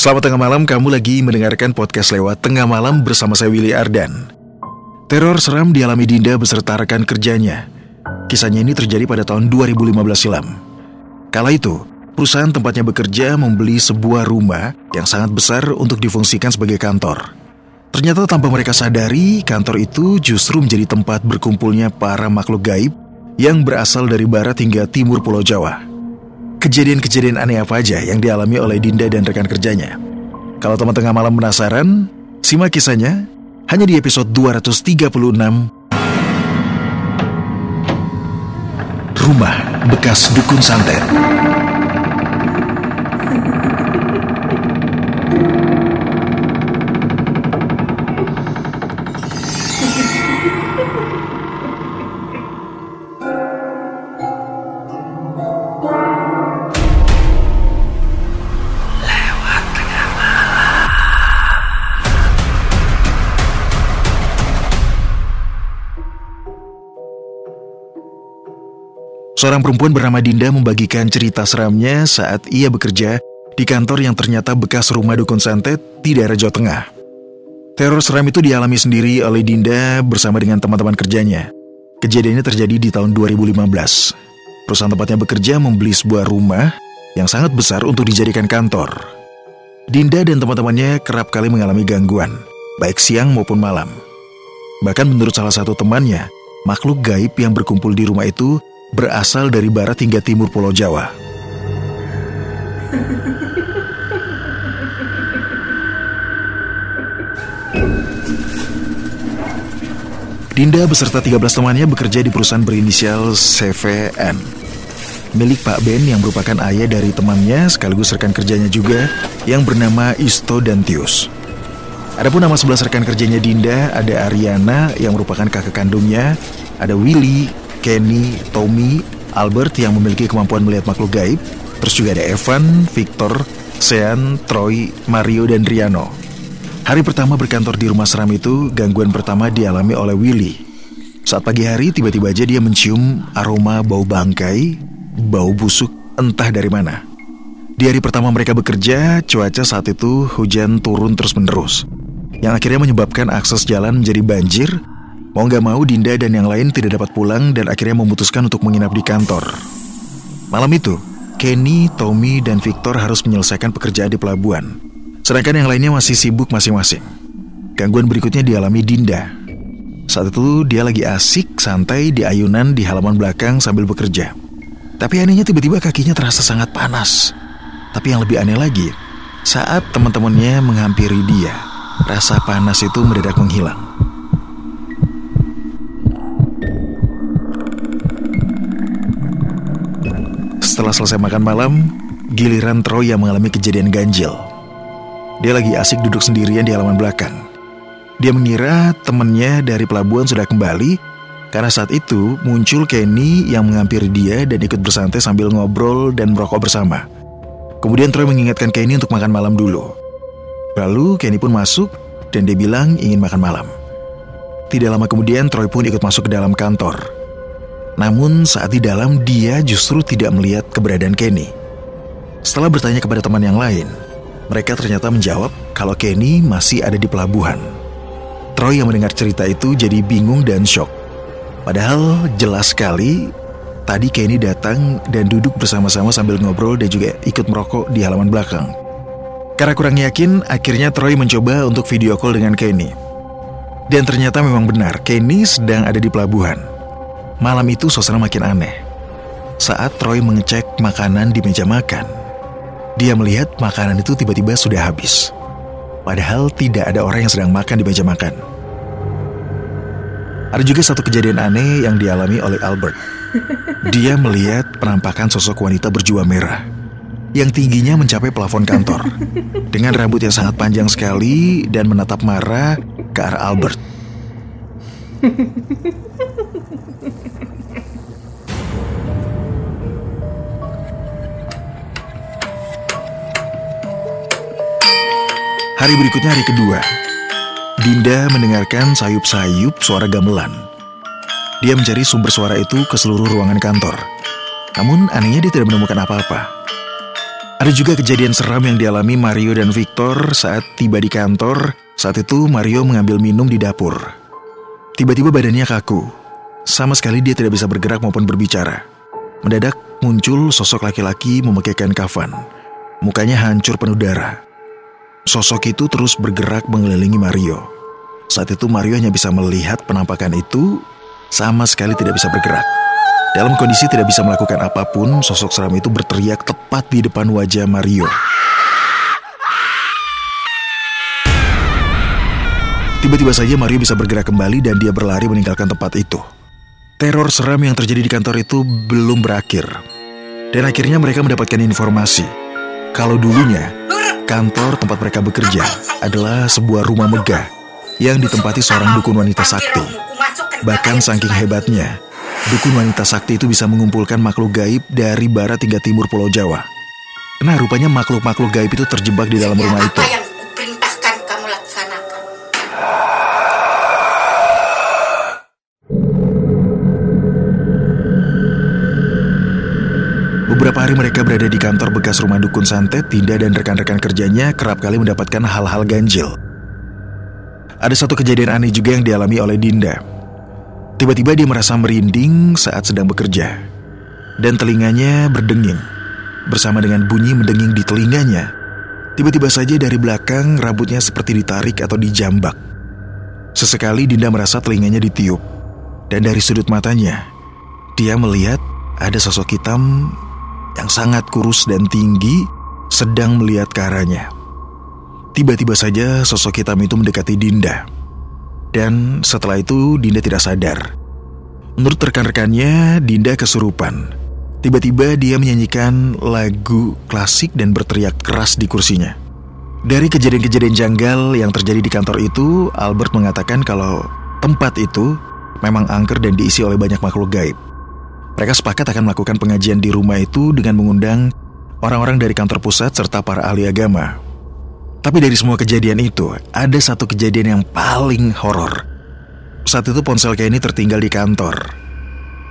Selamat tengah malam, kamu lagi mendengarkan podcast lewat tengah malam bersama saya Willy Ardan. Teror seram dialami Dinda beserta rekan kerjanya. Kisahnya ini terjadi pada tahun 2015 silam. Kala itu, perusahaan tempatnya bekerja membeli sebuah rumah yang sangat besar untuk difungsikan sebagai kantor. Ternyata tanpa mereka sadari, kantor itu justru menjadi tempat berkumpulnya para makhluk gaib yang berasal dari barat hingga timur Pulau Jawa. Kejadian-kejadian aneh apa aja yang dialami oleh Dinda dan rekan kerjanya? Kalau teman tengah malam penasaran, simak kisahnya hanya di episode 236 Rumah Bekas Dukun Santet. Seorang perempuan bernama Dinda membagikan cerita seramnya saat ia bekerja di kantor yang ternyata bekas rumah dukun santet di daerah Jawa Tengah. Teror seram itu dialami sendiri oleh Dinda bersama dengan teman-teman kerjanya. Kejadiannya terjadi di tahun 2015. Perusahaan tempatnya bekerja membeli sebuah rumah yang sangat besar untuk dijadikan kantor. Dinda dan teman-temannya kerap kali mengalami gangguan, baik siang maupun malam. Bahkan menurut salah satu temannya, makhluk gaib yang berkumpul di rumah itu berasal dari barat hingga timur Pulau Jawa. Dinda beserta 13 temannya bekerja di perusahaan berinisial CVN. Milik Pak Ben yang merupakan ayah dari temannya sekaligus rekan kerjanya juga yang bernama Isto dan Tius. Adapun nama sebelas rekan kerjanya Dinda ada Ariana yang merupakan kakak kandungnya, ada Willy, Kenny, Tommy, Albert yang memiliki kemampuan melihat makhluk gaib, terus juga ada Evan, Victor, Sean, Troy, Mario, dan Riano. Hari pertama berkantor di rumah seram itu, gangguan pertama dialami oleh Willy. Saat pagi hari, tiba-tiba aja dia mencium aroma bau bangkai, bau busuk, entah dari mana. Di hari pertama mereka bekerja, cuaca saat itu hujan turun terus-menerus. Yang akhirnya menyebabkan akses jalan menjadi banjir Mau gak mau Dinda dan yang lain tidak dapat pulang dan akhirnya memutuskan untuk menginap di kantor. Malam itu, Kenny, Tommy, dan Victor harus menyelesaikan pekerjaan di pelabuhan. Sedangkan yang lainnya masih sibuk masing-masing. Gangguan berikutnya dialami Dinda. Saat itu dia lagi asik santai di ayunan di halaman belakang sambil bekerja. Tapi anehnya tiba-tiba kakinya terasa sangat panas. Tapi yang lebih aneh lagi, saat teman-temannya menghampiri dia, rasa panas itu mendadak menghilang. Setelah selesai makan malam, giliran Troy yang mengalami kejadian ganjil. Dia lagi asik duduk sendirian di halaman belakang. Dia mengira temannya dari pelabuhan sudah kembali karena saat itu muncul Kenny yang menghampiri dia dan ikut bersantai sambil ngobrol dan merokok bersama. Kemudian Troy mengingatkan Kenny untuk makan malam dulu. Lalu Kenny pun masuk dan dia bilang ingin makan malam. Tidak lama kemudian Troy pun ikut masuk ke dalam kantor. Namun saat di dalam dia justru tidak melihat keberadaan Kenny. Setelah bertanya kepada teman yang lain, mereka ternyata menjawab kalau Kenny masih ada di pelabuhan. Troy yang mendengar cerita itu jadi bingung dan shock. Padahal jelas sekali tadi Kenny datang dan duduk bersama-sama sambil ngobrol dan juga ikut merokok di halaman belakang. Karena kurang yakin, akhirnya Troy mencoba untuk video call dengan Kenny. Dan ternyata memang benar, Kenny sedang ada di pelabuhan. Malam itu suasana makin aneh. Saat Troy mengecek makanan di meja makan, dia melihat makanan itu tiba-tiba sudah habis. Padahal tidak ada orang yang sedang makan di meja makan. Ada juga satu kejadian aneh yang dialami oleh Albert. Dia melihat penampakan sosok wanita berjubah merah yang tingginya mencapai plafon kantor dengan rambut yang sangat panjang sekali dan menatap marah ke arah Albert. Hari berikutnya hari kedua. Dinda mendengarkan sayup-sayup suara gamelan. Dia mencari sumber suara itu ke seluruh ruangan kantor. Namun anehnya dia tidak menemukan apa-apa. Ada juga kejadian seram yang dialami Mario dan Victor saat tiba di kantor. Saat itu Mario mengambil minum di dapur. Tiba-tiba badannya kaku. Sama sekali dia tidak bisa bergerak maupun berbicara. Mendadak muncul sosok laki-laki memakai kain kafan. Mukanya hancur penuh darah. Sosok itu terus bergerak mengelilingi Mario. Saat itu Mario hanya bisa melihat penampakan itu, sama sekali tidak bisa bergerak. Dalam kondisi tidak bisa melakukan apa pun, sosok seram itu berteriak tepat di depan wajah Mario. Tiba-tiba saja Mario bisa bergerak kembali dan dia berlari meninggalkan tempat itu. Teror seram yang terjadi di kantor itu belum berakhir. Dan akhirnya mereka mendapatkan informasi kalau dulunya kantor tempat mereka bekerja adalah sebuah rumah megah yang ditempati seorang dukun wanita sakti. Bahkan saking hebatnya, Dukun wanita sakti itu bisa mengumpulkan makhluk gaib dari barat hingga timur Pulau Jawa. Nah, rupanya makhluk-makhluk gaib itu terjebak di dalam rumah itu. Beberapa hari mereka berada di kantor bekas rumah dukun santet, Tinda dan rekan-rekan kerjanya kerap kali mendapatkan hal-hal ganjil. Ada satu kejadian aneh juga yang dialami oleh Dinda. Tiba-tiba dia merasa merinding saat sedang bekerja. Dan telinganya berdenging. Bersama dengan bunyi mendenging di telinganya, tiba-tiba saja dari belakang rambutnya seperti ditarik atau dijambak. Sesekali Dinda merasa telinganya ditiup. Dan dari sudut matanya, dia melihat ada sosok hitam yang sangat kurus dan tinggi sedang melihat ke arahnya. Tiba-tiba saja sosok hitam itu mendekati Dinda. Dan setelah itu Dinda tidak sadar. Menurut rekan-rekannya, Dinda kesurupan. Tiba-tiba dia menyanyikan lagu klasik dan berteriak keras di kursinya. Dari kejadian-kejadian janggal yang terjadi di kantor itu, Albert mengatakan kalau tempat itu memang angker dan diisi oleh banyak makhluk gaib. Mereka sepakat akan melakukan pengajian di rumah itu dengan mengundang orang-orang dari kantor pusat serta para ahli agama. Tapi dari semua kejadian itu, ada satu kejadian yang paling horor. Saat itu ponsel Kenny tertinggal di kantor.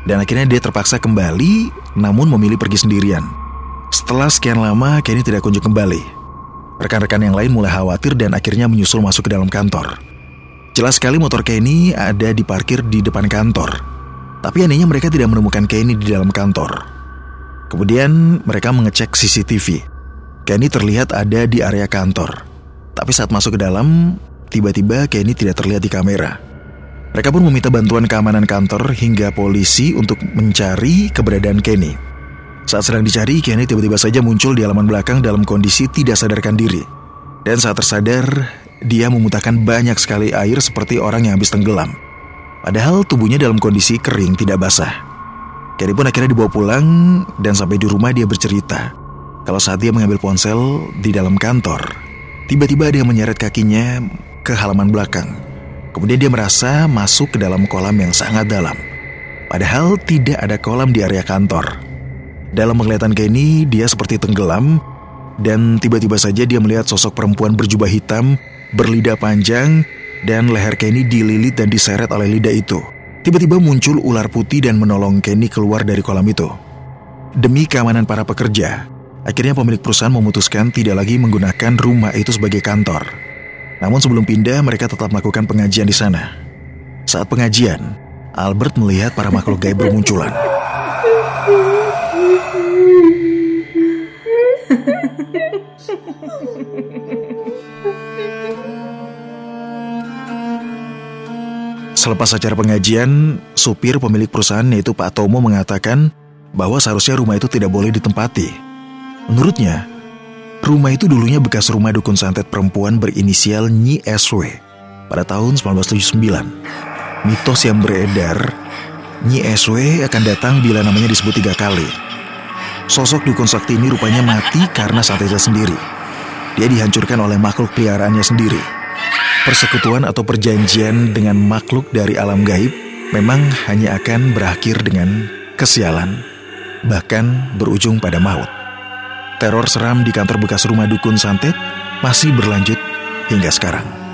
Dan akhirnya dia terpaksa kembali, namun memilih pergi sendirian. Setelah sekian lama, Kenny tidak kunjung kembali. Rekan-rekan yang lain mulai khawatir dan akhirnya menyusul masuk ke dalam kantor. Jelas sekali motor Kenny ada di parkir di depan kantor. Tapi anehnya mereka tidak menemukan Kenny di dalam kantor. Kemudian mereka mengecek CCTV. Kenny terlihat ada di area kantor. Tapi saat masuk ke dalam, tiba-tiba Kenny tidak terlihat di kamera. Mereka pun meminta bantuan keamanan kantor hingga polisi untuk mencari keberadaan Kenny. Saat sedang dicari, Kenny tiba-tiba saja muncul di halaman belakang dalam kondisi tidak sadarkan diri. Dan saat tersadar, dia memuntahkan banyak sekali air seperti orang yang habis tenggelam. Padahal tubuhnya dalam kondisi kering, tidak basah. Kenny pun akhirnya dibawa pulang dan sampai di rumah dia bercerita kalau saat dia mengambil ponsel di dalam kantor, tiba-tiba dia menyeret kakinya ke halaman belakang. Kemudian dia merasa masuk ke dalam kolam yang sangat dalam. Padahal tidak ada kolam di area kantor. Dalam penglihatan Kenny, dia seperti tenggelam dan tiba-tiba saja dia melihat sosok perempuan berjubah hitam, berlidah panjang, dan leher Kenny dililit dan diseret oleh lidah itu. Tiba-tiba muncul ular putih dan menolong Kenny keluar dari kolam itu. Demi keamanan para pekerja, Akhirnya pemilik perusahaan memutuskan tidak lagi menggunakan rumah itu sebagai kantor. Namun sebelum pindah, mereka tetap melakukan pengajian di sana. Saat pengajian, Albert melihat para makhluk gaib bermunculan. Selepas acara pengajian, supir pemilik perusahaan yaitu Pak Tomo mengatakan bahwa seharusnya rumah itu tidak boleh ditempati Menurutnya, rumah itu dulunya bekas rumah dukun santet perempuan berinisial Nyi SW pada tahun 1979. Mitos yang beredar, Nyi SW akan datang bila namanya disebut tiga kali. Sosok dukun sakti ini rupanya mati karena santetnya sendiri. Dia dihancurkan oleh makhluk peliharaannya sendiri. Persekutuan atau perjanjian dengan makhluk dari alam gaib memang hanya akan berakhir dengan kesialan, bahkan berujung pada maut. Teror seram di kantor bekas rumah dukun santet masih berlanjut hingga sekarang.